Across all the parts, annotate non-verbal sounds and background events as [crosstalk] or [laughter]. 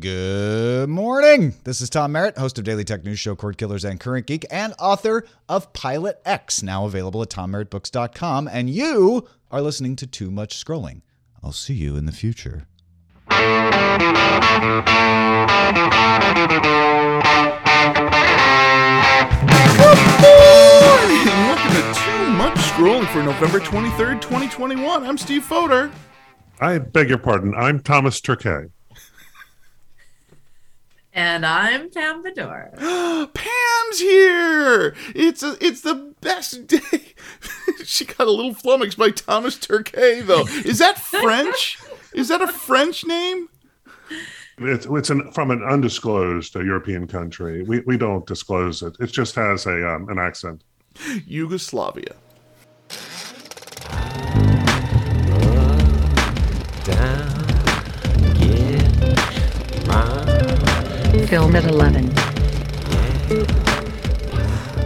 Good morning. This is Tom Merritt, host of Daily Tech News Show, Cord Killers, and Current Geek, and author of Pilot X, now available at tommerrittbooks.com. And you are listening to Too Much Scrolling. I'll see you in the future. Good morning. Welcome to Too Much Scrolling for November 23rd, 2021. I'm Steve Foder. I beg your pardon. I'm Thomas Turkay. And I'm Pam Bedore. [gasps] Pam's here. It's a, it's the best [laughs] day. she got a little flummoxed by Thomas Turkay, though. Is that French? Is that a French name? It's it's an, from an undisclosed uh, European country. We we don't disclose it. It just has a um, an accent. Yugoslavia. Film at 11.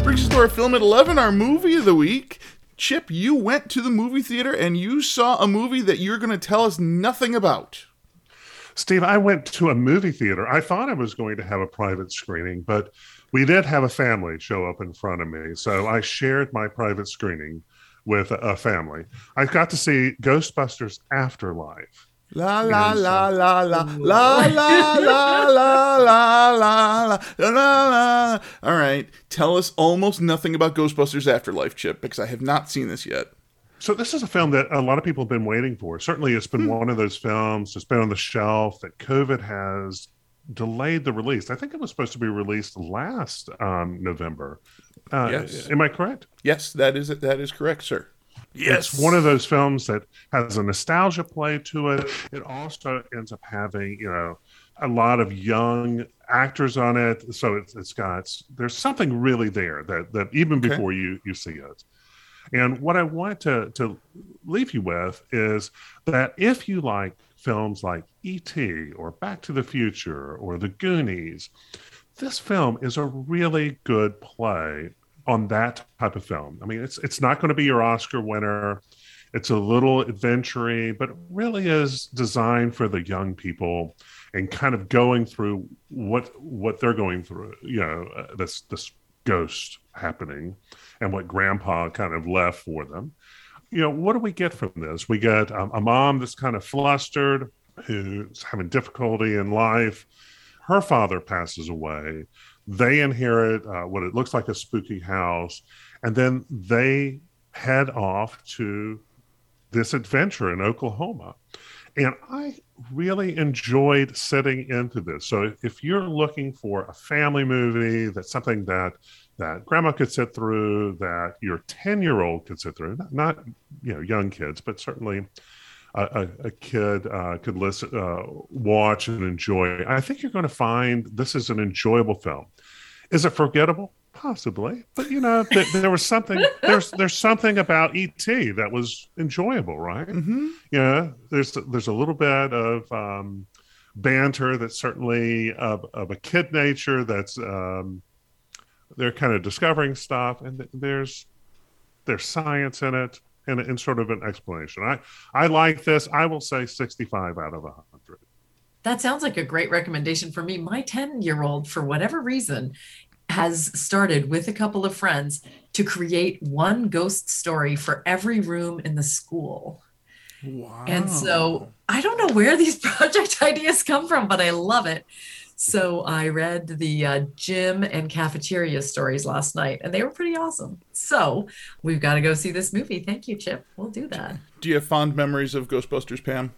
Brings us to our film at 11, our movie of the week. Chip, you went to the movie theater and you saw a movie that you're going to tell us nothing about. Steve, I went to a movie theater. I thought I was going to have a private screening, but we did have a family show up in front of me. So I shared my private screening with a, a family. I got to see Ghostbusters Afterlife. La la la la la la la la la la la la la la. All right, tell us almost nothing about Ghostbusters Afterlife, Chip, because I have not seen this yet. So this is a film that a lot of people have been waiting for. Certainly, it's been one of those films that's been on the shelf that COVID has delayed the release. I think it was supposed to be released last um, November. Uh, Yes. Am I correct? Yes, that is that is correct, sir. It's one of those films that has a nostalgia play to it. It also ends up having, you know, a lot of young actors on it. So it's, it's got there's something really there that that even Okay. before you you see it. And what I want to to leave you with is that if you like films like E.T. or Back to the Future or The Goonies, this film is a really good play on that type of film. I mean, it's it's not going to be your Oscar winner. It's a little adventure but really is designed for the young people and kind of going through what what they're going through. You know, uh, this this ghost happening and what Grandpa kind of left for them. You know, what do we get from this? We get um, a mom that's kind of flustered, who's having difficulty in life. Her father passes away they inherit uh, what it looks like a spooky house and then they head off to this adventure in oklahoma. And i really enjoyed sitting into this. So if you're looking for a family movie that's something that that grandma could sit through that your 10 year old could sit through not, not you know young kids but certainly a, a, kid uh, could listen, uh, watch, and enjoy. I think you're going to find this is an enjoyable film. Is it forgettable? Possibly, but you know, th- there was something. There's there's something about ET that was enjoyable, right? Mm-hmm. Yeah, there's there's a little bit of um, banter that's certainly of, of a kid nature. That's um, they're kind of discovering stuff, and th- there's there's science in it and, and sort of an explanation. I I like this. I will say 65 out of 100. That sounds like a great recommendation for me. My 10 year old, for whatever reason, has started with a couple of friends to create one ghost story for every room in the school. Wow. And so I don't know where these [laughs] project ideas come from, but I love it. So I read the uh, gym and cafeteria stories last night, and they were pretty awesome. So we've got to go see this movie. Thank you, Chip. We'll do that. do you have fond memories of Ghostbusters, Pam?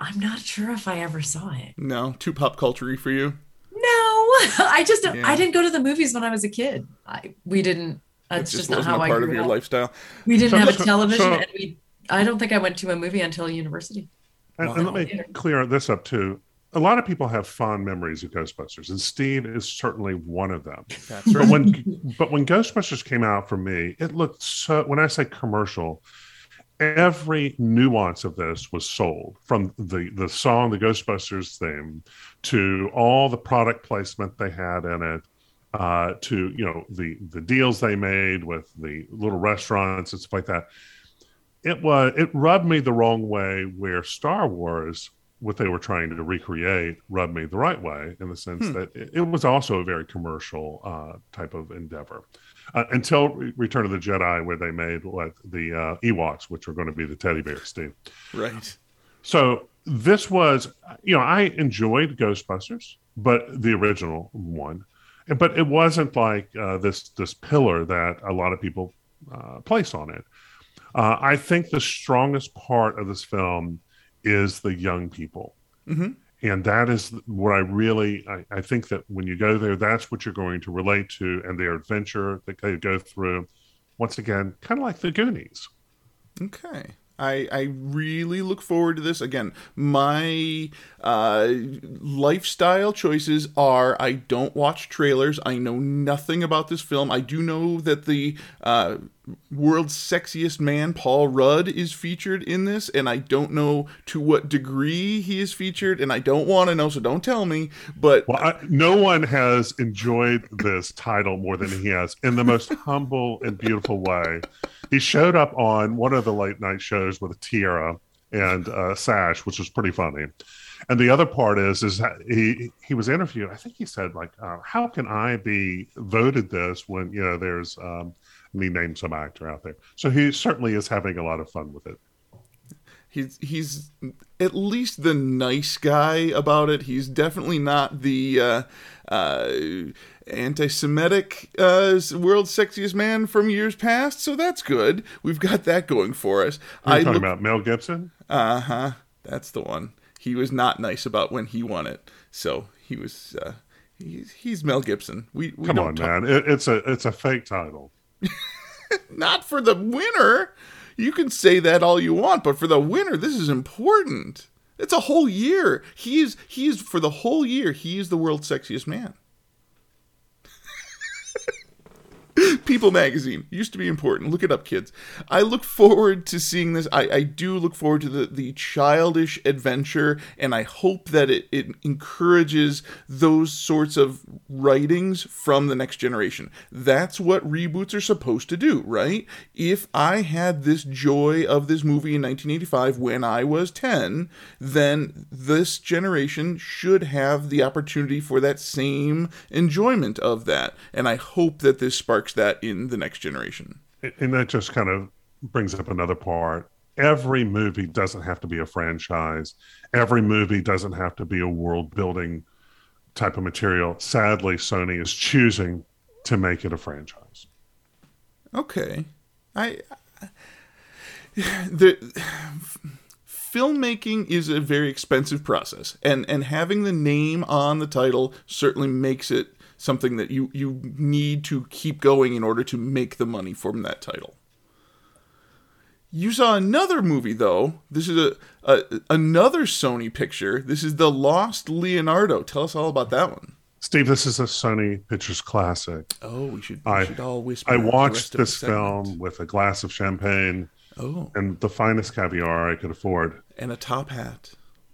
I'm not sure if I ever saw it. No, too pop culture for you. No, [laughs] I just Yeah. I didn't go to the movies when I was a kid. I we didn't. That's it just just, not wasn't how a I part grew of your up. lifestyle. We didn't So- have a [laughs] television, so- and we. I don't think I went to a movie until university. And, and let me clear this up too. A lot of people have fond memories of Ghostbusters, and Steve is certainly one of them. That's But when [laughs] but when Ghostbusters came out for me, it looked so. When I say commercial, every nuance of this was sold from the the song, the Ghostbusters theme, to all the product placement they had in it, uh, to you know the the deals they made with the little restaurants and stuff like that. It was it rubbed me the wrong way where Star Wars what they were trying to recreate rubbed me the right way in the sense Hmm. that it, it was also a very commercial uh, type of endeavor. Uh, until Re- Return of the Jedi, where they made what the uh, Ewoks, which were going to be the teddy bears, Steve. Right. So this was, you know, I enjoyed Ghostbusters, but the original one, but it wasn't like uh, this this pillar that a lot of people uh, place on it. Uh, I think the strongest part of this film is the young people, Mhm. and that is what I really I, I think that when you go there, that's what you're going to relate to, and their adventure that they go through. Once again, kind of like the Goonies. Okay. I, I really look forward to this. Again, my uh, lifestyle choices are I don't watch trailers. I know nothing about this film. I do know that the uh, world's sexiest man, Paul Rudd, is featured in this, and I don't know to what degree he is featured, and I don't want to know, so don't tell me. But Well, I, no one has enjoyed this title more than he has in the most humble and beautiful way. He showed up on one of the late night shows with a tiara and a sash, which was pretty funny. And the other part is, is he he was interviewed. I think he said like, uh, "How can I be voted this when you know there's um, me name some actor out there?" So he certainly is having a lot of fun with it. he's he's at least the nice guy about it. He's definitely not the uh, uh, anti-Semitic uh, world's sexiest man from years past. So that's good. We've got that going for us. Are you I talking look- about Mel Gibson? Uh huh. That's the one. He was not nice about when he won it. So he was. Uh, he's, he's Mel Gibson. We, we Come on, talk- man! It, it's a it's a fake title. [laughs] Not for the winner. You can say that all you want, but for the winner, this is important. It's a whole year. He is. He is for the whole year. He is the world's sexiest man. [laughs] People magazine used to be important. Look it up, kids. I look forward to seeing this. I, I do look forward to the, the childish adventure, and I hope that it, it encourages those sorts of writings from the next generation. That's what reboots are supposed to do, right? If I had this joy of this movie in 1985 when I was 10, then this generation should have the opportunity for that same enjoyment of that. And I hope that this sparks that in the next generation. and that just kind of brings up another part. Every movie doesn't have to be a franchise. Every movie doesn't have to be a world building type of material. Sadly, Sony is choosing to make it a franchise. Okay. I [sighs] the filmmaking is a very expensive process and and having the name on the title certainly makes it something that you you need to keep going in order to make the money from that title. You saw another movie though. This is a, a another Sony picture. This is The Lost Leonardo. Tell us all about that one. Steve, this is a Sony Pictures classic. Oh, we should we I- should all whisper. I watched rest of the this film with a glass of champagne Oh, and the finest caviar I could afford. and a top hat.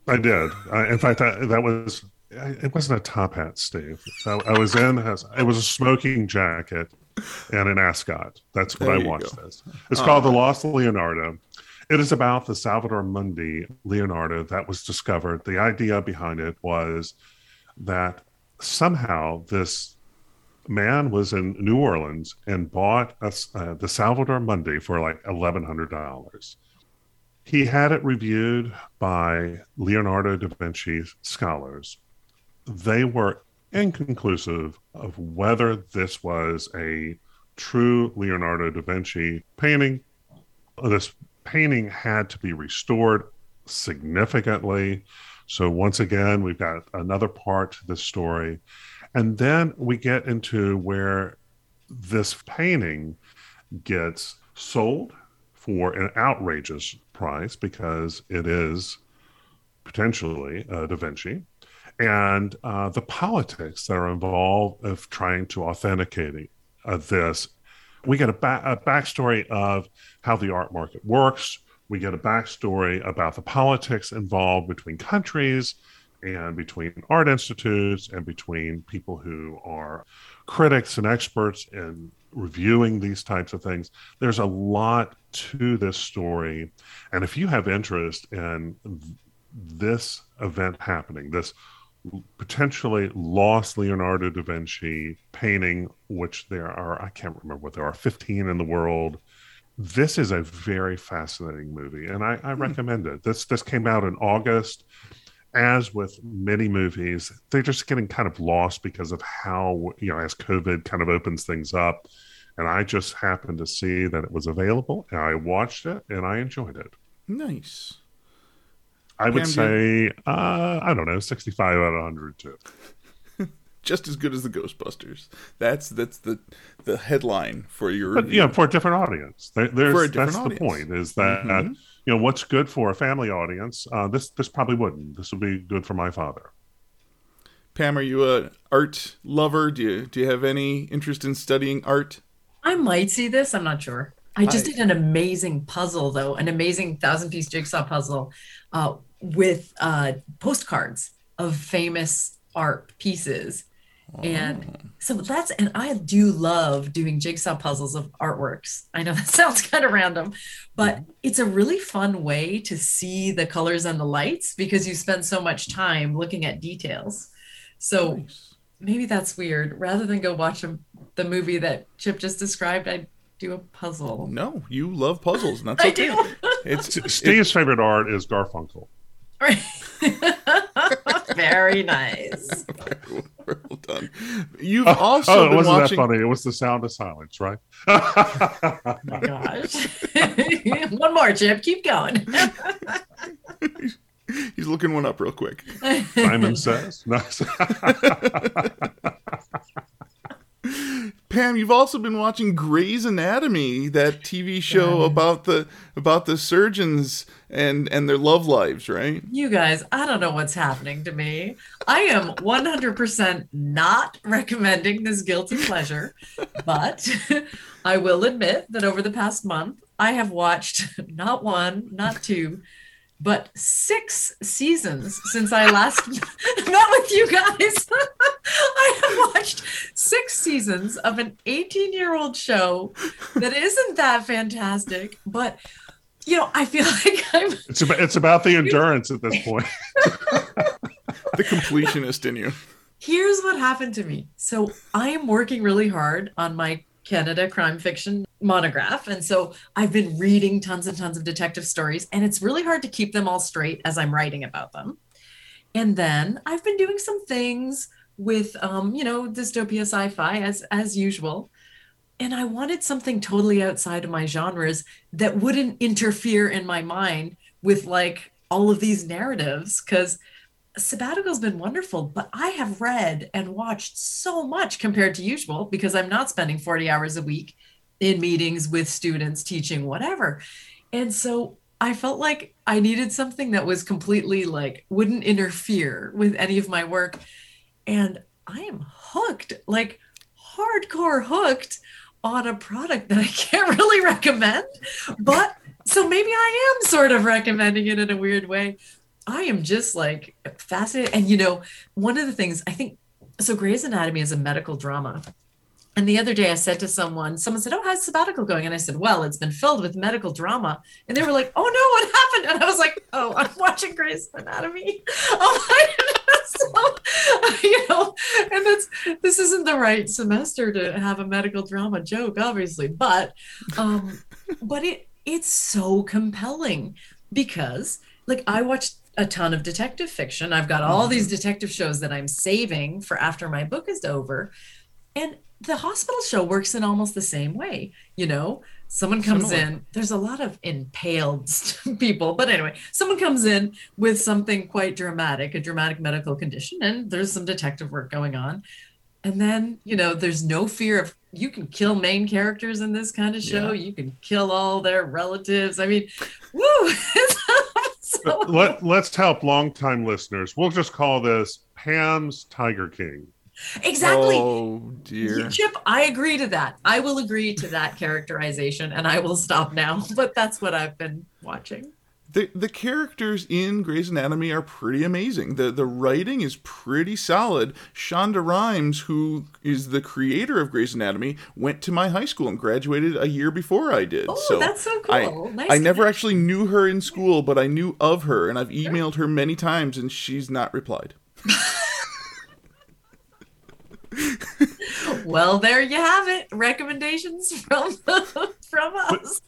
I did. I, in fact, that, that was it wasn't a top hat, Steve. I, I was in. It was a smoking jacket and an ascot. That's what There I watched. go. This. It's called The Lost Leonardo. It is about the Salvator Mundi Leonardo that was discovered. The idea behind it was that somehow this man was in New Orleans and bought a, uh, the Salvator Mundi for like eleven hundred dollars. He had it reviewed by Leonardo da Vinci scholars. They were inconclusive of whether this was a true Leonardo da Vinci painting. This painting had to be restored significantly. So, once again, we've got another part to this story. And then we get into where this painting gets sold for an outrageous price because it is potentially uh, Da Vinci, and uh, the politics that are involved of trying to authenticate uh, this. We get a, ba- a backstory of how the art market works. We get a backstory about the politics involved between countries and between art institutes and between people who are critics and experts in reviewing these types of things. There's a lot to this story. And if you have interest in this event happening, this potentially lost Leonardo da Vinci painting, which there are, I can't remember what there are, 15 in the world. This is a very fascinating movie, and I, I hmm. recommend it. This this came out in August. As with many movies, they're just getting kind of lost because of how you know as COVID kind of opens things up. And I just happened to see that it was available, and I watched it, and I enjoyed it. Nice. I would say, uh, I don't know, 65 out of 100 too. [laughs] Just as good as the Ghostbusters. That's that's the the headline for your. But, yeah, for a different audience. There, there's, that's audience. the point. Is that mm-hmm. you know what's good for a family audience? Uh, this this probably wouldn't. This would be good for my father. Pam, are you a art lover? Do you do you have any interest in studying art? I might see this. I'm not sure. I just did an amazing puzzle, though, an amazing thousand piece jigsaw puzzle uh, with uh, postcards of famous art pieces. Oh. And so that's, and I do love doing jigsaw puzzles of artworks. I know [laughs] that sounds kind of random, but mm-hmm. it's a really fun way to see the colors and the lights because you spend so much time looking at details. So nice. maybe that's weird. Rather than go watch a, the movie that Chip just described, I do a puzzle. No, you love puzzles, and that's okay. It's [laughs] Steve's favorite art is Garfunkel. [laughs] Very nice. [laughs] well, done. You've oh, also oh, been wasn't watching... that funny? It was the sound of silence, right? oh my gosh! one more, Chip. Keep going. He's looking one up real quick. Simon says. Pam, you've also been watching Grey's Anatomy, that TV show yeah. about the about the surgeons and and their love lives, right? You guys, I don't know what's happening to me. I am 100% not recommending this guilty pleasure, but [laughs] I will admit that over the past month, I have watched [laughs] not one, not two, but six seasons since I last [laughs] met with you guys. [laughs] I have watched six seasons of an 18 year old show that isn't that fantastic, but you know, I feel [laughs] like I'm. It's about, it's about the endurance at this point. the completionist in you. Here's what happened to me. So I am working really hard on my Canada crime fiction monograph. And so I've been reading tons and tons of detective stories, and it's really hard to keep them all straight as I'm writing about them. And then I've been doing some things with, um, you know, dystopia sci fi as, as usual. And I wanted something totally outside of my genres that wouldn't interfere in my mind with like all of these narratives. Because sabbatical's been wonderful, but I have read and watched so much compared to usual because I'm not spending 40 hours a week in meetings with students teaching whatever. And so I felt like I needed something that was completely like wouldn't interfere with any of my work. And I am hooked, like hardcore hooked on a product that I [laughs] can't really recommend. But so maybe I am sort of recommending it in a weird way. I am just like fascinated. And you know, one of the things I think so Grey's Anatomy is a medical drama. And the other day I said to someone, someone said, Oh, how's sabbatical going? And I said, Well, it's been filled with medical drama. And they were like, Oh no, what happened? And I was like, Oh, I'm [laughs] watching Grey's Anatomy. [laughs] Oh my [laughs] so, you know, and that's this isn't the right semester to have a medical drama joke, obviously, but um, but it it's so compelling because like I watched a ton of detective fiction. I've got all these mm-hmm. detective shows that I'm saving for after my book is over. And the hospital show works in almost the same way. You know, someone comes Similar. in, there's a lot of impaled [laughs] people, but anyway, someone comes in with something quite dramatic, a dramatic medical condition, and there's some detective work going on. And then, you know, there's no fear of you can kill main characters in this kind of show. Yeah. You can kill all their relatives. I mean, woo! [laughs] [laughs] so... Let, let's help longtime listeners. We'll just call this Pam's Tiger King. Exactly. Oh dear. Chip, I agree to that. I will agree to that characterization and I will stop now. [laughs] But that's what I've been watching. The the characters in Grey's Anatomy are pretty amazing. The the writing is pretty solid. Shonda Rhimes, who is the creator of Grey's Anatomy, went to my high school and graduated a year before I did. Oh, that's so I, cool. Nice I never actually knew her in school, but I knew of her, and I've emailed her many times, and she's not replied. [laughs] [laughs] Well, there you have it. Recommendations from [laughs] from us.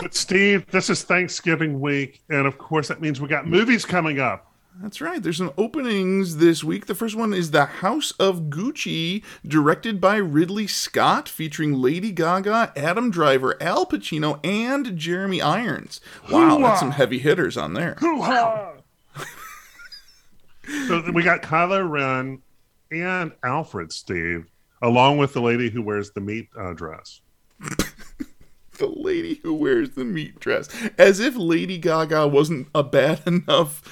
But Steve, this is Thanksgiving week, and of course that means we got movies coming up. That's right. There's some openings this week. The first one is The House of Gucci, directed by Ridley Scott, featuring Lady Gaga, Adam Driver, Al Pacino, and Jeremy Irons. Wow, that's some heavy hitters on there. so we got Kylo Ren and Alfred, Steve, along with the lady who wears the meat uh, dress. [laughs] The lady who wears the meat dress. As if Lady Gaga wasn't a bad [laughs] enough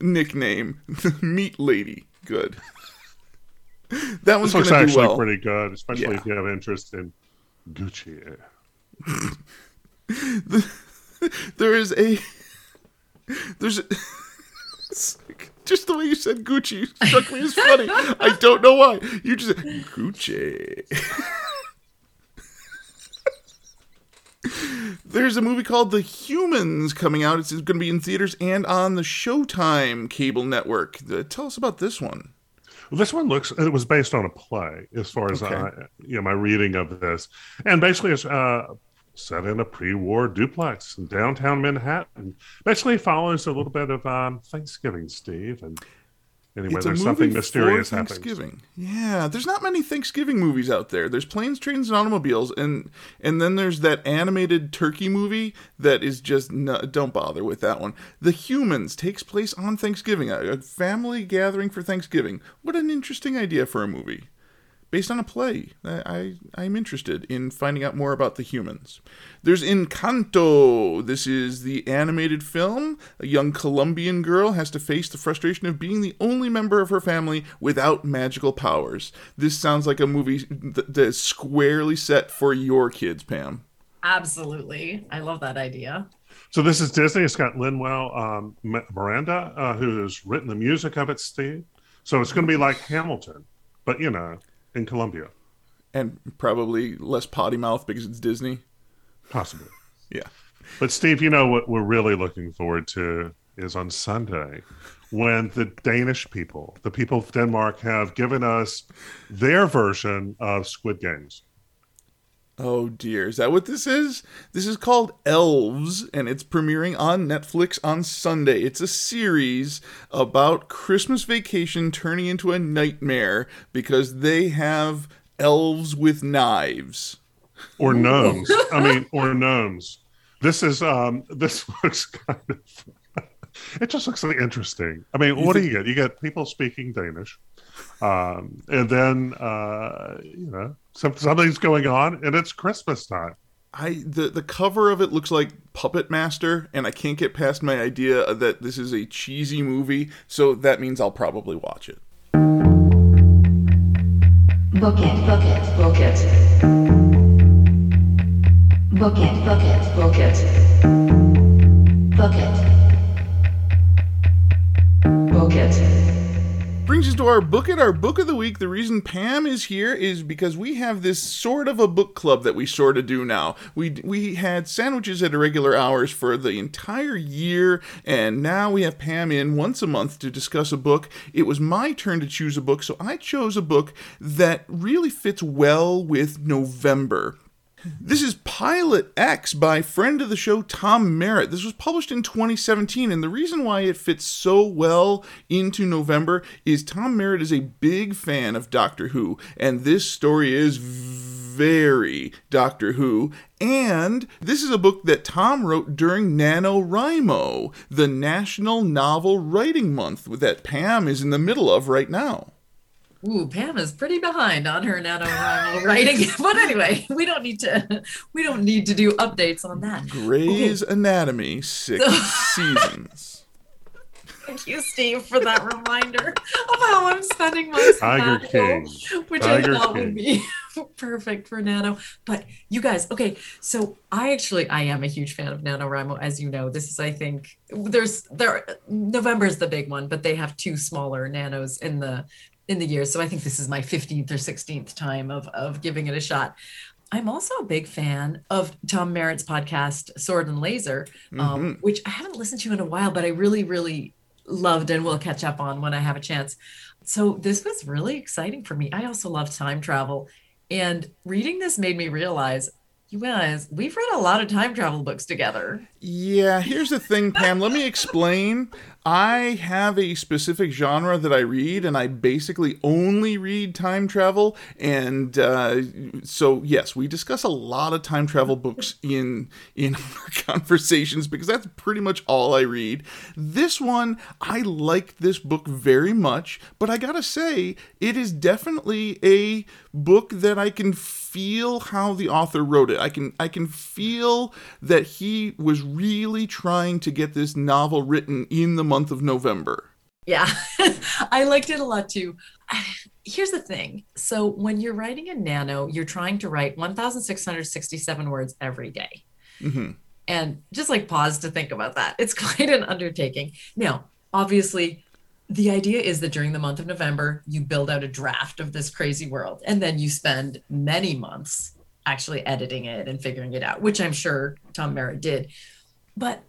nickname. [laughs] meat Lady. Good. That one's This actually well. pretty good, especially Yeah. if you have interest in Gucci. there is a there's a, just the way you said Gucci struck me as funny. I don't know why. You just Gucci. There's a movie called The Humans coming out. It's going to be in theaters and on the Showtime cable network. Uh, Tell us about this one. Well, this one looks. It was based on a play, as far as Okay. I, you know, my reading of this, and basically it's uh, set in a pre-war duplex in downtown Manhattan. Basically follows a little bit of um, Thanksgiving, Steve, and anyway, It's there's something mysterious happening. Thanksgiving. Yeah, there's not many Thanksgiving movies out there. There's Planes, Trains, and Automobiles, and and then there's that animated turkey movie that is just no, don't bother with that one. The Humans takes place on Thanksgiving, a, a family gathering for Thanksgiving. What an interesting idea for a movie. Based on a play, I, I I'm interested in finding out more about the humans. There's Encanto. This is the animated film. A young Colombian girl has to face the frustration of being the only member of her family without magical powers. This sounds like a movie th- that's squarely set for your kids, Pam. Absolutely. I love that idea. So this is Disney. It's got Lin-Manuel um, Miranda, uh, who has written the music of it, Steve. So it's going to be like Hamilton, but you know, in Colombia, And probably less potty mouth because it's Disney. possibly. [laughs] Yeah. But Steve, you know what we're really looking forward to is on Sunday when the Danish people, the people of Denmark, have given us their version of Squid Games. Oh dear, is that what this is? This is called Elves, and it's premiering on Netflix on Sunday. It's a series about Christmas vacation turning into a nightmare because they have elves with knives. or gnomes. I mean, [laughs] or gnomes. This is um this [laughs] looks kind of it just looks really interesting. I mean, what do you get? You get people speaking Danish. Um, and then uh, you know, some, something's going on and it's Christmas time. I the the cover of it looks like Puppet Master, and I can't get past my idea that this is a cheesy movie, so that means I'll probably watch it. Book it, book it, book it. Book it, book it, book it. Book it. Book it. Brings us to our book it our book of the week. The reason pam is here is because we have this sort of a book club that we sort of do now. We we had sandwiches at irregular hours for the entire year and now we have pam in once a month to discuss a book. It was my turn to choose a book so i chose a book that really fits well with november this is Pilot X by friend of the show Tom Merritt. This was published in 2017, and the reason why it fits so well into November is Tom Merritt is a big fan of Doctor Who, and this story is very Doctor Who. And this is a book that Tom wrote during NaNoWriMo, the National Novel Writing Month that Pam is in the middle of right now. Ooh, Pam is pretty behind on her NaNoWriMo writing. [laughs] But anyway, we don't need to we don't need to do updates on that. Grey's Anatomy, six [laughs] seasons. Thank you, Steve, for that reminder of how I'm spending my Tiger King. which Tiger I thought King. would be [laughs] perfect for Nano. But you guys, okay, so I actually I am a huge fan of NaNoWriMo, as you know. This is, I think, there's there November is the big one, but they have two smaller nanos in the in the year. So I think this is my 15th or 16th time of of giving it a shot. I'm also a big fan of Tom Merritt's podcast, Sword and Laser, um, which I haven't listened to in a while, but I really, really loved and will catch up on when I have a chance. So this was really exciting for me. I also love time travel. And reading this made me realize, you guys, we've read a lot of time travel books together. Yeah, here's the thing, Pam. Let me explain. I have a specific genre that I read, and I basically only read time travel. And uh, so, yes, we discuss a lot of time travel books [laughs] in in [laughs] our conversations because that's pretty much all I read. This one, I liked this book very much, but I gotta say, it is definitely a book that I can feel how the author wrote it. I can I can feel that he was really trying to get this novel written in the month of November. Yeah, [laughs] I liked it a lot too. Here's the thing. So when you're writing a nano, you're trying to write 1,667 words every day. Mhm. And just like pause to think about that. It's [laughs] quite an undertaking. Now, obviously, the idea is that during the month of November, you build out a draft of this crazy world, and then you spend many months actually editing it and figuring it out, which I'm sure Tom Merritt did. But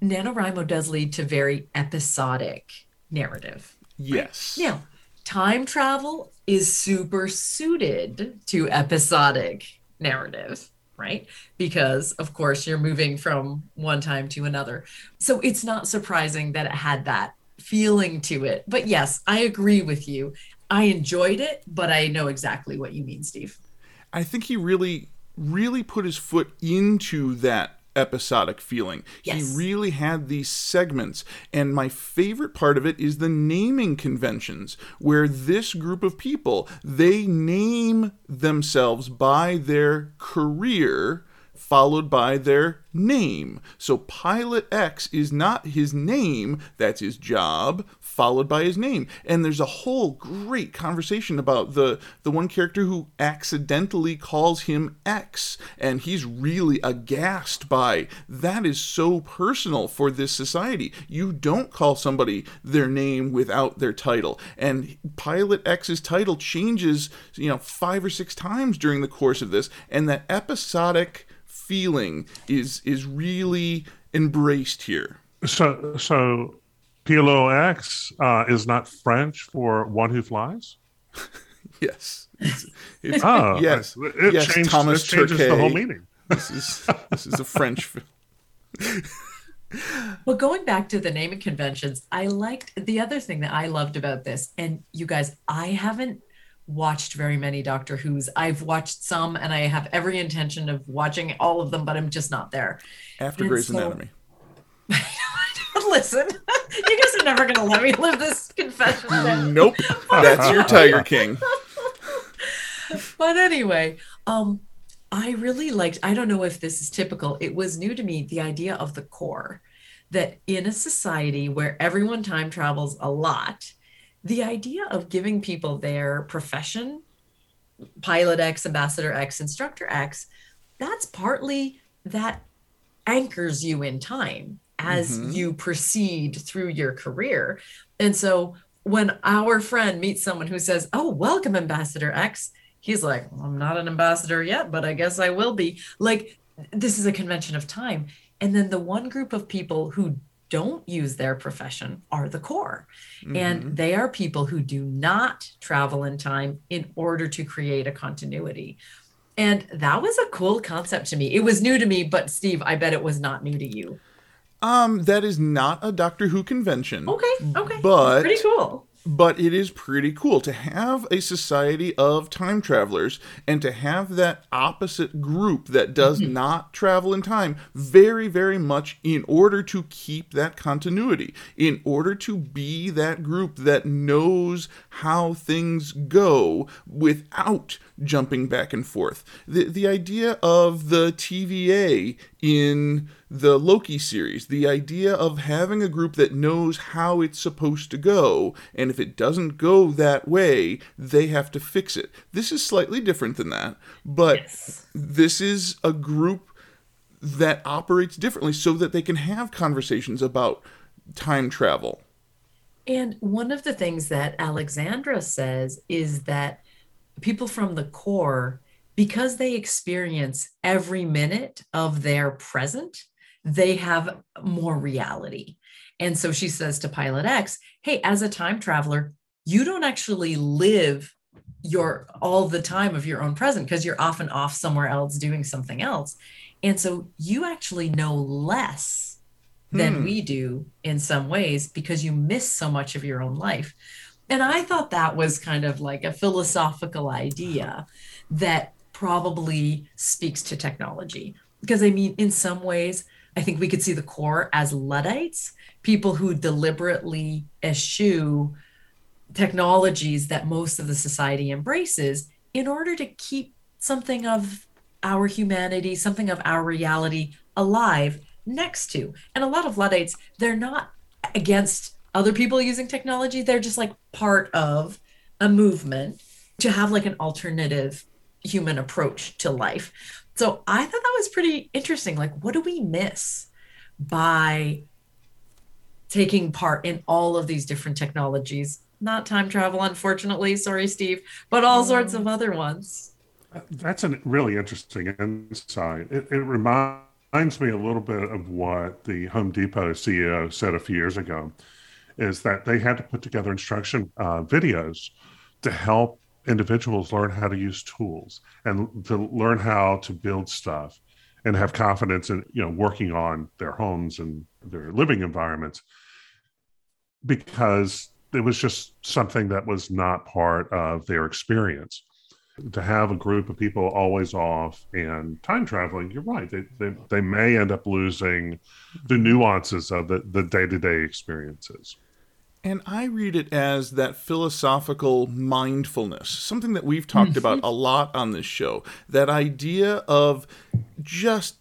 NaNoWriMo does lead to very episodic narrative. Yes. Now, time travel is super suited to episodic narrative, right? Because, of course, you're moving from one time to another. So it's not surprising that it had that feeling to it. But yes, I agree with you. I enjoyed it, but I know exactly what you mean, Steve. I think he really, really put his foot into that episodic feeling. Yes. He really had these segments. And my favorite part of it is the naming conventions, where this group of people, they name themselves by their career followed by their name. So Pilot X is not his name, that's his job, followed by his name. And there's a whole great conversation about the the one character who accidentally calls him X and he's really aghast by that is so personal for this society. You don't call somebody their name without their title. And Pilot X's title changes, you know, 5 or 6 times during the course of this and that episodic feeling is is really embraced here. So, so PLOX uh, is not French for one who flies. [laughs] Yes. It's, it's, Oh, [laughs] yes. It yes, changed, Thomas it changes the whole meaning. This is this is a French [laughs] film. Well, going back to the naming conventions, I liked the other thing that I loved about this. And you guys, I haven't watched very many Doctor Who's. I've watched some and I have every intention of watching all of them, but I'm just not there. After And Grey's so- Anatomy. [laughs] Listen, [laughs] you guys are never going to let me live this confession. Nope. [laughs] That's your Tiger King. but anyway, um, I really liked, I don't know if this is typical, it was new to me, the idea of the core. That in a society where everyone time travels a lot, the idea of giving people their profession, pilot X, ambassador X, instructor X, that's partly that anchors you in time as mm-hmm. you proceed through your career. And so when our friend meets someone who says, Oh, welcome, Ambassador X, he's like, I'm not an ambassador yet, but I guess I will be. Like, this is a convention of time. And then the one group of people who don't use their profession are the core. And they are people who do not travel in time in order to create a continuity. And that was a cool concept to me. It was new to me, but Steve, I bet it was not new to you. Um, that is not a Doctor Who convention. Okay, okay. But pretty cool. But it is pretty cool to have a society of time travelers and to have that opposite group that does Mm-hmm. not travel in time very very much in order to keep that continuity in order to be that group that knows how things go without jumping back and forth. The the idea of the TVA in the Loki series, the idea of having a group that knows how it's supposed to go, and if it doesn't go that way, they have to fix it. This is slightly different than that, but Yes. this is a group that operates differently so that they can have conversations about time travel. And one of the things that Alexandra says is that people from the core, because they experience every minute of their present, they have more reality. And so she says to Pilot X, hey, as a time traveler, you don't actually live your all the time of your own present because you're often off somewhere else doing something else. And so you actually know less than Hmm. we do in some ways because you miss so much of your own life. And I thought that was kind of like a philosophical idea that probably speaks to technology. Because I mean, in some ways, I think we could see the core as Luddites, people who deliberately eschew technologies that most of the society embraces in order to keep something of our humanity, something of our reality alive next to. And a lot of Luddites, they're not against other people using technology, they're just like part of a movement to have like an alternative human approach to life. So I thought that was pretty interesting. Like, what do we miss by taking part in all of these different technologies? Not time travel, unfortunately. Sorry, Steve, but all mm-hmm. sorts of other ones. That's a really interesting insight. It, it reminds me a little bit of what the Home Depot CEO said a few years ago, is that they had to put together instruction uh, videos to help individuals learn how to use tools and to learn how to build stuff and have confidence in you know working on their homes and their living environments because it was just something that was not part of their experience. To have a group of people always off and time traveling you're right they, they, they may end up losing the nuances of the, the day-to-day experiences And I read it as that philosophical mindfulness, something that we've talked mm-hmm. about a lot on this show. That idea of just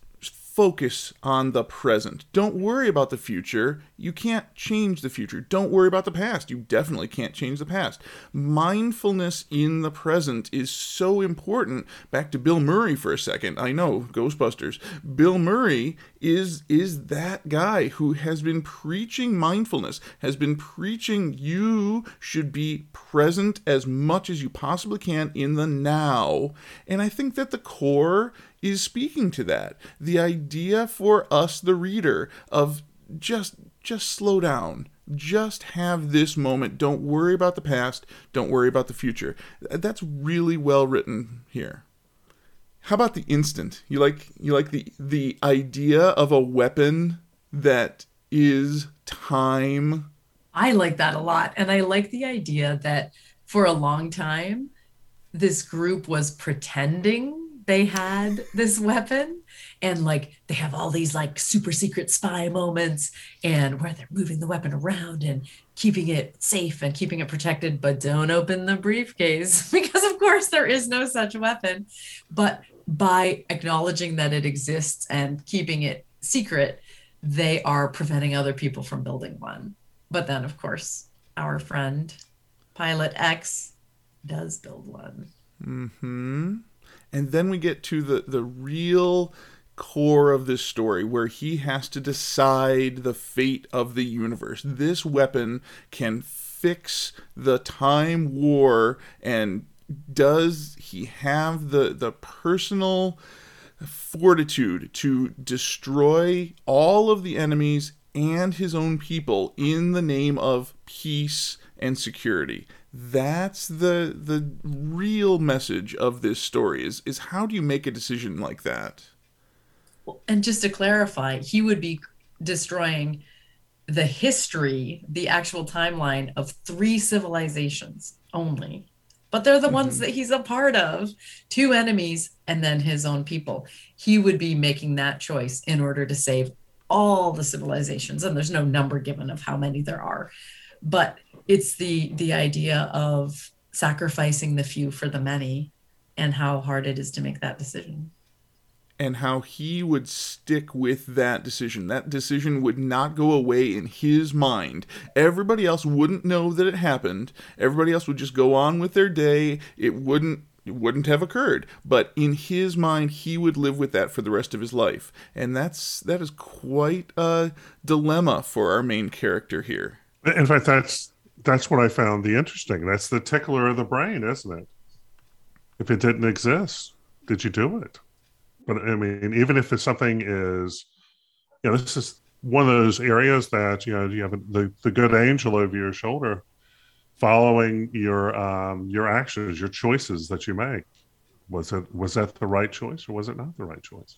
focus on the present. Don't worry about the future. You can't change the future. Don't worry about the past. You definitely can't change the past. Mindfulness in the present is so important. Back to Bill Murray for a second. I know Ghostbusters. Bill Murray is is that guy who has been preaching mindfulness, has been preaching you should be present as much as you possibly can in the now. And I think that the core is speaking to that. The idea for us the reader of just just slow down. Just have this moment. Don't worry about the past. Don't worry about the future. That's really well written here. How about the instant? You like you like the the idea of a weapon that is time. I like that a lot. And I like the idea that for a long time, this group was pretending they had this weapon. And like they have all these like super secret spy moments and where they're moving the weapon around and keeping it safe and keeping it protected, but don't open the briefcase [laughs] because, of course, there is no such weapon. But by acknowledging that it exists and keeping it secret, they are preventing other people from building one. But then, of course, our friend Pilot X does build one. Hmm. And then we get to the the real core of this story where he has to decide the fate of the universe. This weapon can fix the time war and does he have the the personal fortitude to destroy all of the enemies and his own people in the name of peace and security. That's the the real message of this story is is how do you make a decision like that? And just to clarify, he would be destroying the history, the actual timeline of three civilizations only. But they're the ones mm-hmm. that he's a part of two enemies and then his own people. He would be making that choice in order to save all the civilizations. And there's no number given of how many there are. But it's the the idea of sacrificing the few for the many and how hard it is to make that decision. and how he would stick with that decision. That decision would not go away in his mind. Everybody else wouldn't know that it happened. Everybody else would just go on with their day. It wouldn't it wouldn't have occurred. But in his mind, he would live with that for the rest of his life. And that's that is quite a dilemma for our main character here. In fact, that's that's what I found the interesting. That's the tickler of the brain, isn't it? If it didn't exist, did you do it? But I mean, even if something is, you know, this is one of those areas that you know you have the the good angel over your shoulder, following your um, your actions, your choices that you make. Was it was that the right choice or was it not the right choice?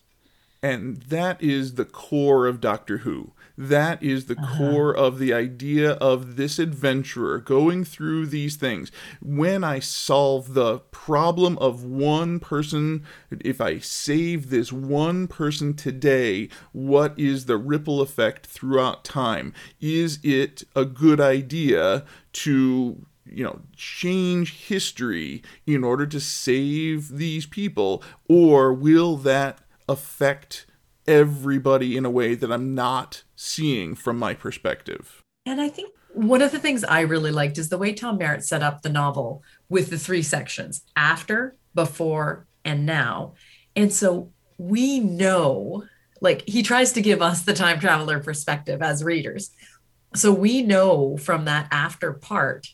And that is the core of Doctor Who. That is the uh-huh. core of the idea of this adventurer going through these things. When I solve the problem of one person, if I save this one person today, what is the ripple effect throughout time? Is it a good idea to you know change history in order to save these people or will that affect everybody in a way that I'm not seeing from my perspective. And I think one of the things I really liked is the way Tom Merritt set up the novel with the three sections after, before, and now. And so we know, like, he tries to give us the time traveler perspective as readers. So we know from that after part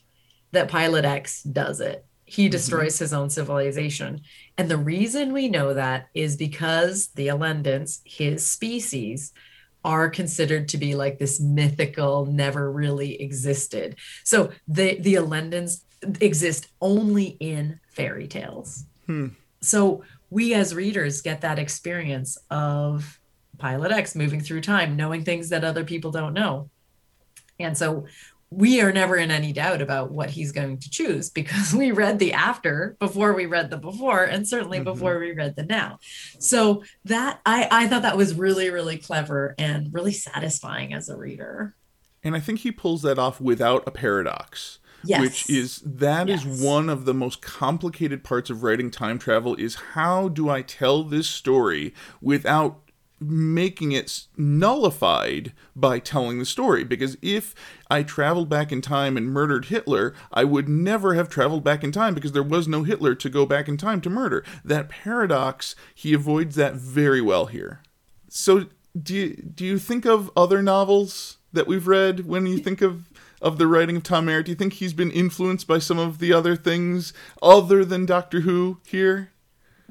that Pilot X does it. He mm-hmm. destroys his own civilization. And the reason we know that is because the Elendans, his species, are considered to be like this mythical, never really existed. So the the Elendans exist only in fairy tales. Hmm. So we as readers get that experience of Pilot X moving through time, knowing things that other people don't know. And so we are never in any doubt about what he's going to choose because [laughs] we read the after before we read the before and certainly mm-hmm. before we read the now so that i i thought that was really really clever and really satisfying as a reader And I think he pulls that off without a paradox. Yes. Which is that is Yes. one of the most complicated parts of writing time travel is how do I tell this story without making it nullified by telling the story because if I traveled back in time and murdered Hitler, I would never have traveled back in time because there was no Hitler to go back in time to murder. That paradox, he avoids that very well here. So do you, do you think of other novels that we've read when you think of of the writing of Tom Merritt? Do you think he's been influenced by some of the other things other than Doctor Who here?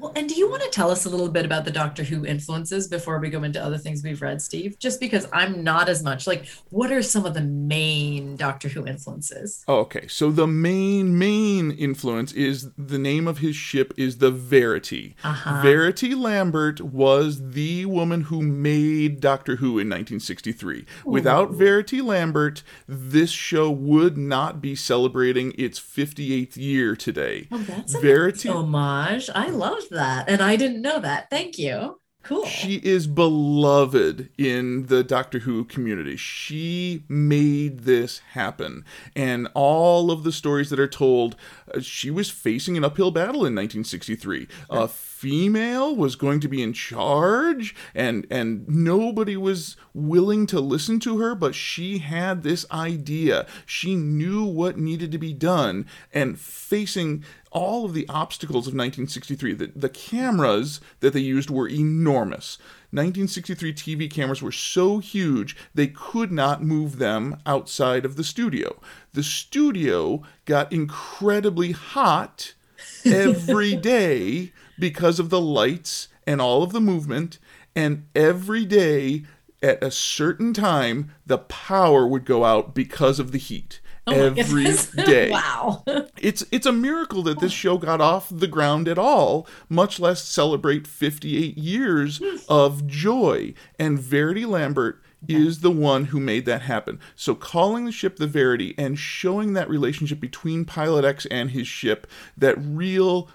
Well and do you want to tell us a little bit about the doctor who influences before we go into other things we've read steve just because i'm not as much like what are some of the main doctor who influences Oh, okay, so the main main influence is the name of his ship is the Verity. Uh-huh. Verity Lambert was the woman who made Doctor Who in 1963. Without Verity Lambert, this show would not be celebrating its 58th year today. oh that's a Verity homage i loved that and i didn't know that thank you cool She is beloved in the Doctor Who community. She made this happen. And all of the stories that are told, uh, she was facing an uphill battle in 1963. A female was going to be in charge and and nobody was willing to listen to her, but she had this idea. She knew what needed to be done and facing all of the obstacles of 1963. The, the cameras that they used were enormous. 1963 TV cameras were so huge they could not move them outside of the studio. The studio got incredibly hot [laughs] every day because of the lights and all of the movement, and every day at a certain time the power would go out because of the heat. Oh every [laughs] day wow [laughs] it's it's a miracle that this show got off the ground at all, much less celebrate 58 years hmm. of joy. And Verity Lambert is the one who made that happen. So calling the ship the Verity and showing that relationship between Pilot X and his ship, that real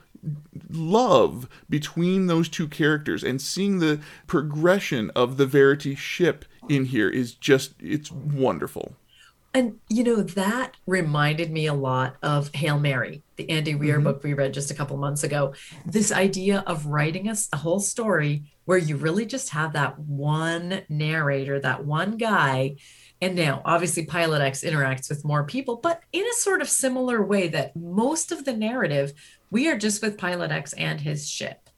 love between those two characters and seeing the progression of the Verity ship in here is just it's wonderful. And you know, that reminded me a lot of Hail Mary, the Andy Weir Mhm. book we read just a couple months ago. This idea of writing us a whole story where you really just have that one narrator, that one guy. And now, obviously, Pilot X interacts with more people, but in a sort of similar way that most of the narrative, we are just with Pilot X and his ship.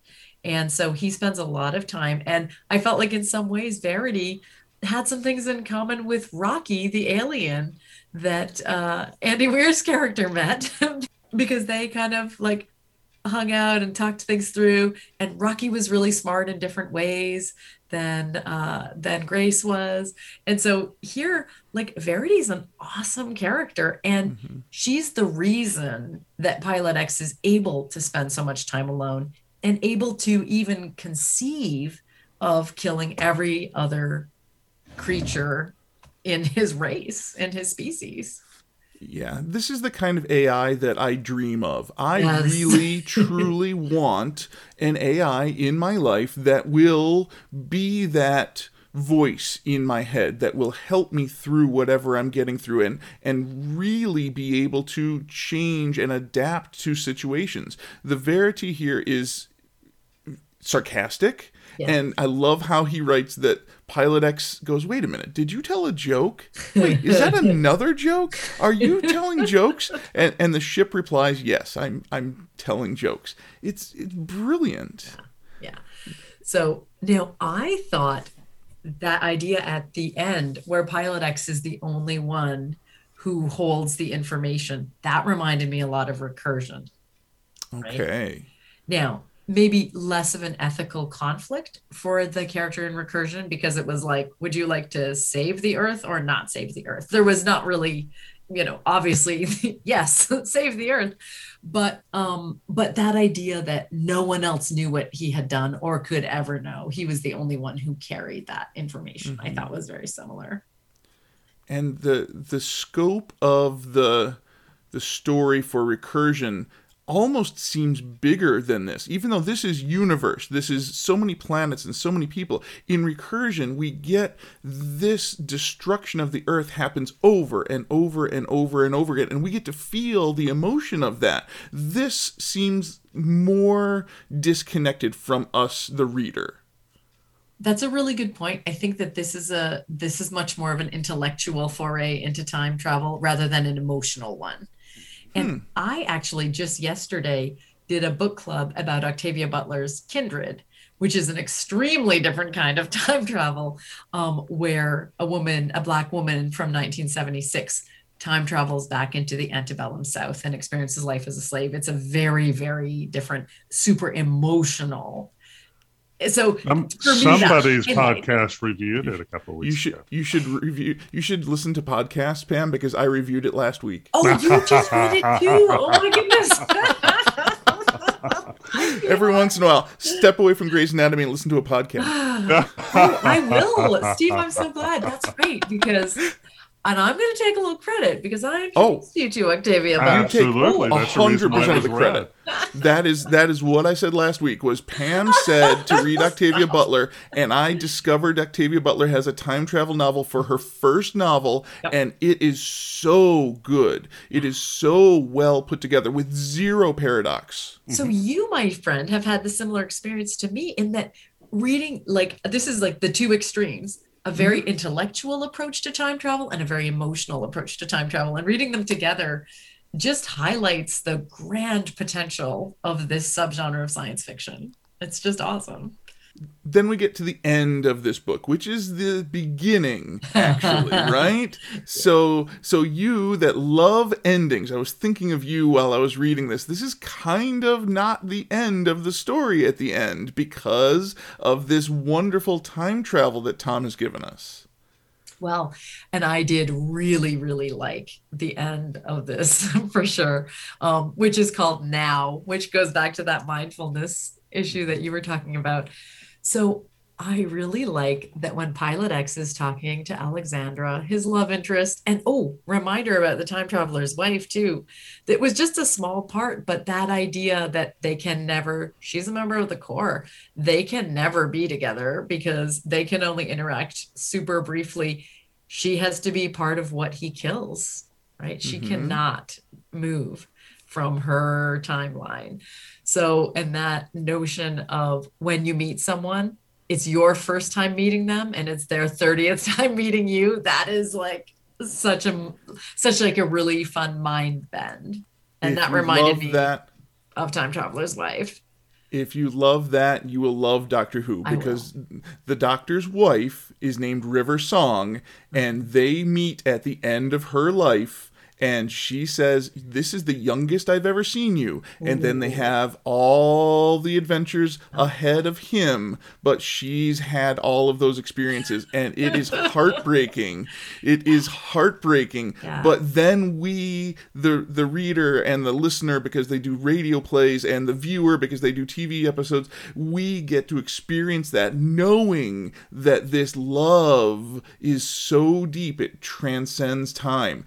And so he spends a lot of time. And I felt like, in some ways, Verity had some things in common with Rocky, the alien that uh, Andy Weir's character met [laughs] because they kind of like hung out and talked things through. And Rocky was really smart in different ways than uh, than Grace was. And so here, like Verity's an awesome character, and she's the reason that Pilot X is able to spend so much time alone and able to even conceive of killing every other creature in his race and his species. Yeah, this is the kind of AI that I dream of. I Yes. really, truly [laughs] want an AI in my life that will be that voice in my head that will help me through whatever I'm getting through and and really be able to change and adapt to situations. The verity here is sarcastic Yeah. and I love how he writes that Pilot X goes, "Wait a minute, did you tell a joke? Wait, is that [laughs] another joke? Are you [laughs] telling jokes?" And and the ship replies, "Yes, I'm I'm telling jokes." It's it's brilliant. Yeah. So now I thought that idea at the end where Pilot X is the only one who holds the information, that reminded me a lot of recursion. Okay. Now, maybe less of an ethical conflict for the character in recursion because it was like, would you like to save the earth or not save the earth? There was not really, you know, obviously, [laughs] yes, [laughs] save the earth. But um, but that idea that no one else knew what he had done or could ever know, he was the only one who carried that information. I thought was very similar. and the the scope of the the story for recursion almost seems bigger than this even though this is universe this is so many planets and so many people in recursion we get this destruction of the earth happens over and over and over and over again and we get to feel the emotion of that this seems more disconnected from us the reader That's a really good point. I think that this is a this is much more of an intellectual foray into time travel rather than an emotional one. And I actually just yesterday did a book club about Octavia Butler's Kindred, which is an extremely different kind of [laughs] time travel, um, where a woman, a black woman from 1976, time travels back into the antebellum South and experiences life as a slave. It's a very, very different, super emotional. So Um, for me, that- somebody's I it. podcast reviewed it a couple of you should ago. you should review you should listen to podcasts pam because i reviewed it last week Oh, you just read it too. [laughs] Oh my goodness. [laughs] Every once in a while, step away from Grey's Anatomy and listen to a podcast. [sighs] Oh, I will. Steve, I'm so glad. That's great because, and I'm going to take a little credit because I Oh. introduced you to Octavia. You Butler. take Absolutely, that's the reason 100% of the credit. That is that is what I said last week. Was Pam said to read Octavia Butler, and I discovered Octavia Butler has a time travel novel for her first novel, and it is so good. It is so well put together with zero paradox. So mm-hmm. you, my friend, have had the similar experience to me in that reading, like this is like the two extremes. A very mm-hmm. intellectual approach to time travel and a very emotional approach to time travel. And reading them together just highlights the grand potential of this subgenre of science fiction. It's just awesome. Then we get to the end of this book, which is the beginning, actually, [laughs] right? So, so you that love endings, I was thinking of you while I was reading this. This is kind of not the end of the story at the end because of this wonderful time travel that Tom has given us. Well, and I did really, really like the end of this [laughs] for sure, um, which is called Now, which goes back to that mindfulness issue that you were talking about. So I really like that when Pilot X is talking to Alexandra, his love interest, and oh, reminder about the time traveler's wife, too. That was just a small part, but that idea that they can never, she's a member of the core, they can never be together because they can only interact super briefly she has to be part of what he kills, right? She mm-hmm. cannot move from her timeline. So, and that notion of when you meet someone, it's your first time meeting them and it's their 30th [laughs] time meeting you, that is like such a such like a really fun mind bend. And If that reminded me that. of Time Traveler's Wife. If you love that, you will love Doctor Who because the Doctor's wife is named River Song, and they meet at the end of her life. And she says, This is the youngest I've ever seen you. And then they have all the adventures ahead of him, but she's had all of those experiences. And it is [laughs] heartbreaking. It is heartbreaking. Yeah. But then we, the, the reader and the listener, because they do radio plays, and the viewer, because they do TV episodes, we get to experience that knowing that this love is so deep it transcends time.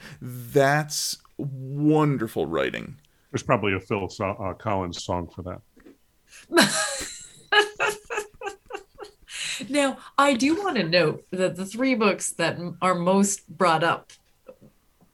That's wonderful writing. There's probably a Phil so- uh, Collins song for that. [laughs] Now, I do want to note that the three books that are most brought up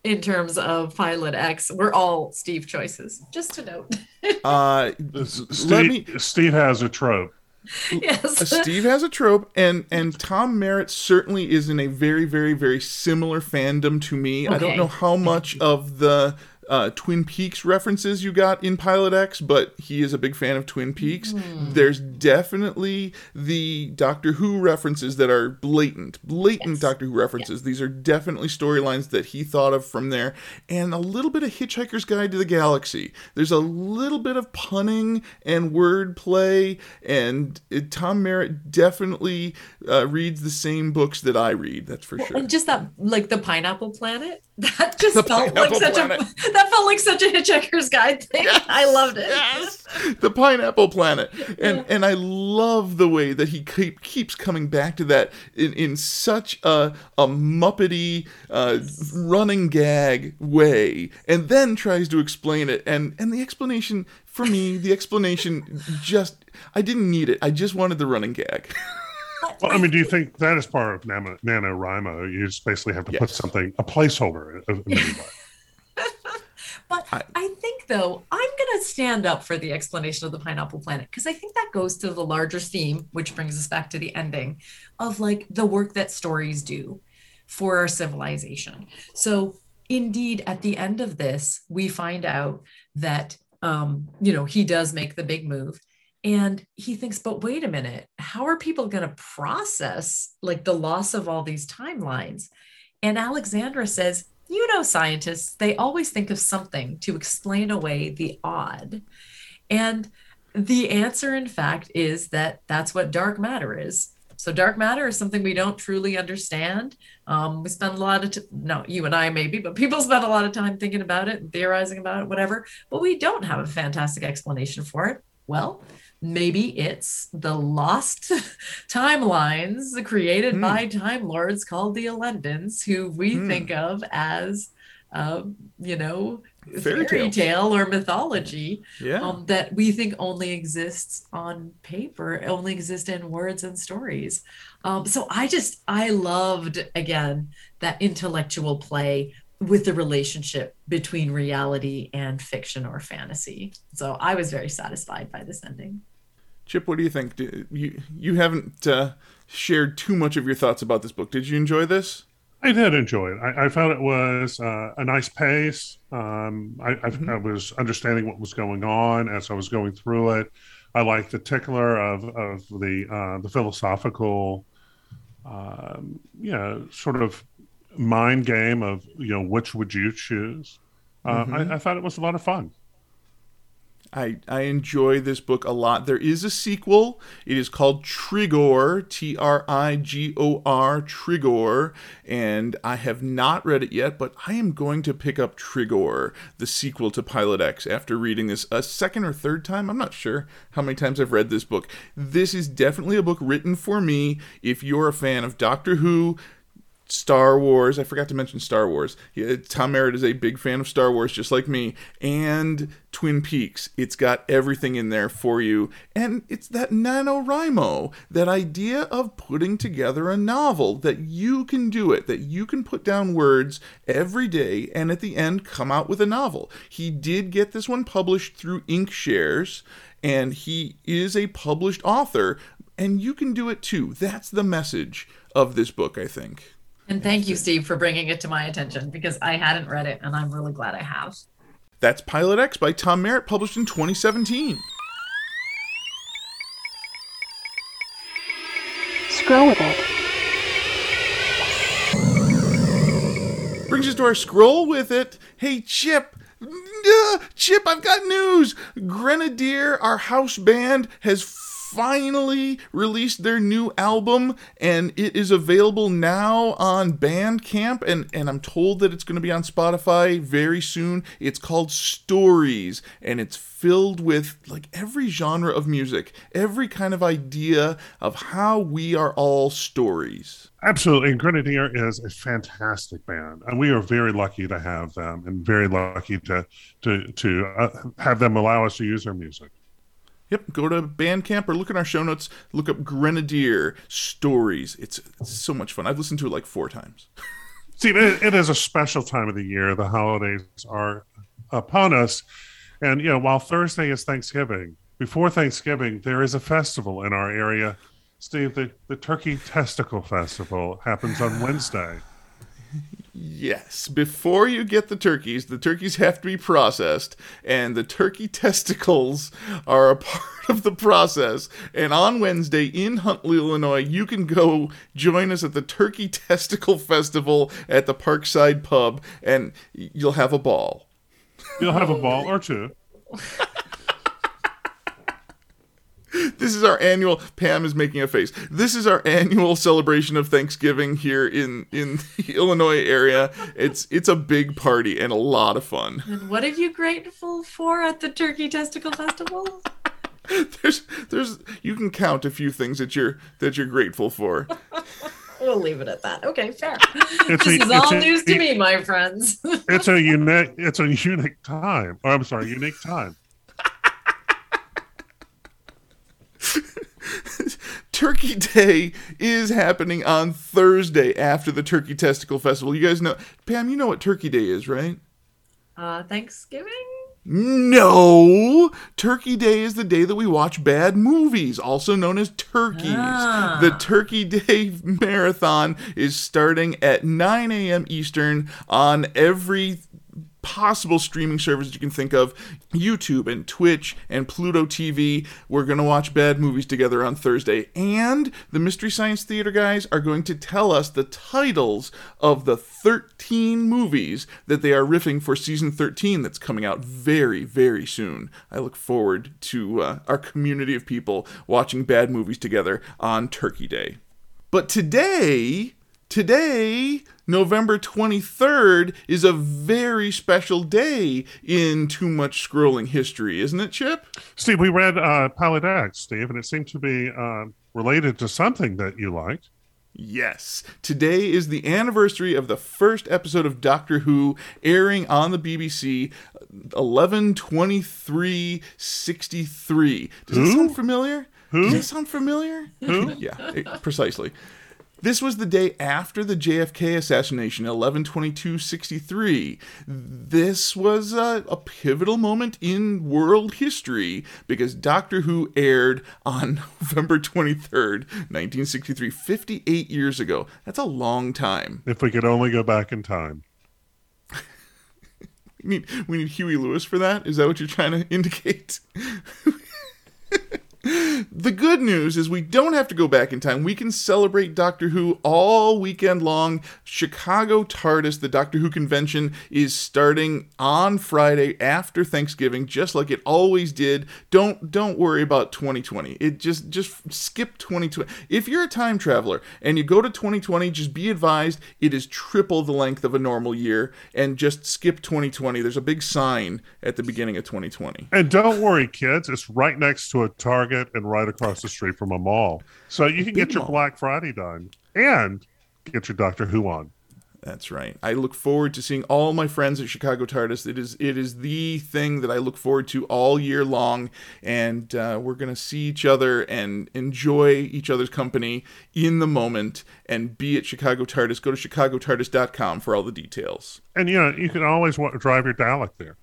in terms of Pilot X were all Steve choices. Just to note. [laughs] Uh, Steve, let me. Steve has a trope. [laughs] yes. Uh, Steve has a trope, and and Tom Merritt certainly is in a very, very, very similar fandom to me. I don't know how much of the uh, Twin Peaks references you got in Pilot X, but he is a big fan of Twin Peaks. Hmm. There's definitely the Doctor Who references that are blatant, blatant Yes. Doctor Who references. These are definitely storylines that he thought of from there, and a little bit of Hitchhiker's Guide to the Galaxy. There's a little bit of punning and wordplay, and it, Tom Merritt definitely uh, reads the same books that I read. That's for sure. And just that, like the Pineapple Planet, [laughs] that just The felt like such Planet. a [laughs] that felt like such a Hitchhiker's Guide thing. [laughs] I loved it. Yes, the Pineapple Planet, and and I love the way that he keep, keeps coming back to that in, in such a a muppety uh, running gag way, and then tries to explain it, and and the explanation for me, the explanation just I didn't need it. I just wanted the running gag. Well, I mean, do you think that is part of Nano, NaNoWriMo? You just basically have to put something, a placeholder. [laughs] But I- I, think, though, I'm going to stand up for the explanation of the pineapple planet because I think that goes to the larger theme, which brings us back to the ending of like the work that stories do for our civilization. So, indeed, at the end of this, we find out that, um, you know, he does make the big move. And he thinks, but wait a minute, how are people going to process like the loss of all these timelines? And Alexandra says, you know, scientists, they always think of something to explain away the odd. And the answer, in fact, is that that's what dark matter is. So, dark matter is something we don't truly understand. Um, we spend a lot of, t- no, you and I maybe, but people [laughs] spend a lot of time thinking about it theorizing about it, whatever. But we don't have a fantastic explanation for it. Well, maybe it's the lost [laughs] timelines created Hmm. by time lords called the Elendans, who we Hmm. think of as, um, you know, Fairy fairy, tale or mythology Yeah. um, that we think only exists on paper, only exists in words and stories. Um, so I just, I loved again that intellectual play with the relationship between reality and fiction or fantasy. So I was very satisfied by this ending. Chip, what do you think? Do- You you haven't uh, shared too much of your thoughts about this book. Did you enjoy this? I did enjoy it. I, I found it was uh, a nice pace. Um, I, I, Mm-hmm. I was understanding what was going on as I was going through it. I liked the tickler of, of the uh, the philosophical, um, you know, sort of mind game of you know which would you choose. Uh, Mm-hmm. I, I thought it was a lot of fun. I, I enjoy this book a lot. There is a sequel. It is called Trigor, T R I G O R, Trigor, and I have not read it yet, but I am going to pick up Trigor, the sequel to Pilot X, after reading this a second or third time. I'm not sure how many times I've read this book. This is definitely a book written for me. If you're a fan of Doctor Who, Star Wars. I forgot to mention Star Wars. Tom Merritt is a big fan of Star Wars, just like me, and Twin Peaks. It's got everything in there for you. And it's that NaNoWriMo, that idea of putting together a novel, that you can do it, that you can put down words every day and at the end come out with a novel. He did get this one published through Inkshares, and he is a published author, and you can do it too. That's the message of this book, I think. And thank you, Steve, for bringing it to my attention because I hadn't read it and I'm really glad I have. That's Pilot X by Tom Merritt, published in 2017. Scroll with it. Brings us to our scroll with it. Hey, Chip. Uh, Chip, I've got news. Grenadier, our house band, has finally released their new album and it is available now on Bandcamp and and I'm told that it's going to be on Spotify very soon. It's called Stories and it's filled with like every genre of music, every kind of idea of how we are all stories. Absolutely. And Grenadier is a fantastic band. And we are very lucky to have them and very lucky to to to uh, have them allow us to use their music. Yep, go to Bandcamp or look in our show notes. Look up Grenadier Stories. It's, it's so much fun. I've listened to it like four times. [laughs] See, it, it is a special time of the year. The holidays are upon us. And, you know, while Thursday is Thanksgiving, before Thanksgiving, there is a festival in our area. Steve, the, the Turkey Testicle Festival happens on Wednesday. [laughs] Yes, before you get the turkeys, the turkeys have to be processed, and the turkey [laughs] testicles are a part of the process. And on Wednesday in Huntley, Illinois, you can go join us at the Turkey Testicle Festival at the Parkside Pub, and you'll have a ball. You'll have a ball or two. [laughs] [laughs] This is our annual. Pam is making a face. This is our annual celebration of Thanksgiving here in in the [laughs] Illinois area. It's it's a big party and a lot of fun. And what are you grateful for at the Turkey Testicle Festival? [laughs] There's there's you can count a few things that you're that you're grateful for. We'll leave it at that. Okay, fair. It's this a- is all a- news to me, my friends. It's a unique it's a unique time. Or I'm sorry, unique time. [laughs] Turkey Day is happening on Thursday after the Turkey Testicle Festival. You guys know Pam, you know what Turkey Day is, right? Uh, Thanksgiving? No! Turkey Day is the day that we watch bad movies, also known as turkeys. Ah. The Turkey Day [laughs] Marathon is starting at 9 a.m. Eastern on every possible streaming services you can think of YouTube and Twitch and Pluto TV. We're going to watch bad movies together on Thursday. And the Mystery Science Theater guys are going to tell us the titles of the 13 movies that they are riffing for season 13 that's coming out very, very soon. I look forward to uh, our community of people watching bad movies together on Turkey Day. But today, today, November 23rd, is a very special day in Too Much Scrolling history, isn't it, Chip? Steve, we read uh, Pilot X, Steve, and it seemed to be uh, related to something that you liked. Yes. Today is the anniversary of the first episode of Doctor Who airing on the BBC 112363. Does it Who? sound familiar? Who? Does it sound familiar? Who? [laughs] yeah, it- precisely. This was the day after the JFK assassination, 112263. This was a, a pivotal moment in world history because Doctor Who aired on [laughs] November 23rd, 1963, 58 years ago. That's a long time. If we could only go back in time. [laughs] We need, we need Huey Lewis for that? Is that what you're trying to [laughs] indicate? The good news is we don't have to go back in time. We can celebrate Doctor Who all weekend long. Chicago TARDIS, the Doctor Who convention, is starting on Friday after Thanksgiving, just like it always did. Don't don't worry about 2020. It just just skip 2020. If you're a time traveler and you go to 2020, just be advised it is triple the length of a normal year, and just skip 2020. There's a big sign at the beginning of 2020. And don't worry, kids, it's right next to a Target and right across the street from a mall. So you can Big get your mall. Black Friday done. And get your Doctor Who on. That's right. I look forward to seeing all my friends at Chicago TARDIS. It is it is the thing that I look forward to all year long, and uh, we're gonna see each other and enjoy each other's company in the moment. And be at Chicago TARDIS. Go to chicagotardis.com for all the details. And you know, you can always wa- drive your Dalek there.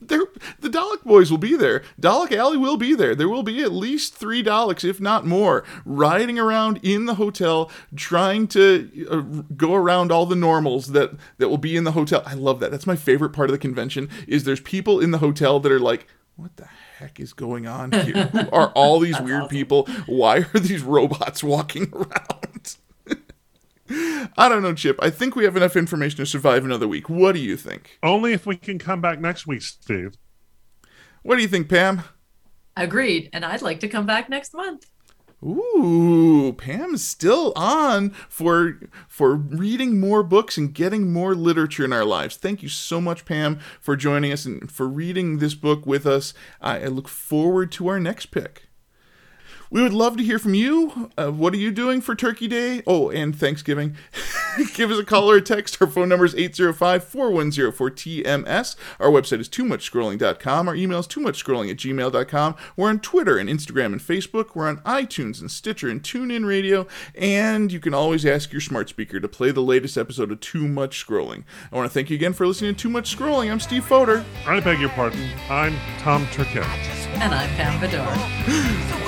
There, the Dalek boys will be there. Dalek Alley will be there. There will be at least three Daleks, if not more, riding around in the hotel, trying to uh, go around all the normals that that will be in the hotel. I love that. That's my favorite part of the convention. Is there's people in the hotel that are like, what the heck is going on here? Who are all these [laughs] weird people? Why are these robots walking [laughs] around? I don't know, Chip. I think we have enough information to survive another week. What do you think? Only if we can come back next week, Steve. What do you think, Pam? Agreed. And I'd like to come back next month. Ooh, Pam's still on for for reading more books and getting more literature in our lives. Thank you so much, Pam, for joining us and for reading this book with us. I, I look forward to our next pick. We would love to hear from you. Uh, what are you doing for Turkey Day? Oh, and Thanksgiving. [laughs] Give us a call or a text. Our phone number is 805 410 4TMS. Our website is too much scrolling.com. Our email is too much scrolling at gmail.com. We're on Twitter and Instagram and Facebook. We're on iTunes and Stitcher and TuneIn Radio. And you can always ask your smart speaker to play the latest episode of Too Much Scrolling. I want to thank you again for listening to Too Much Scrolling. I'm Steve Foder. I beg your pardon. I'm Tom Turkett. And I'm Pam Bedore. [laughs]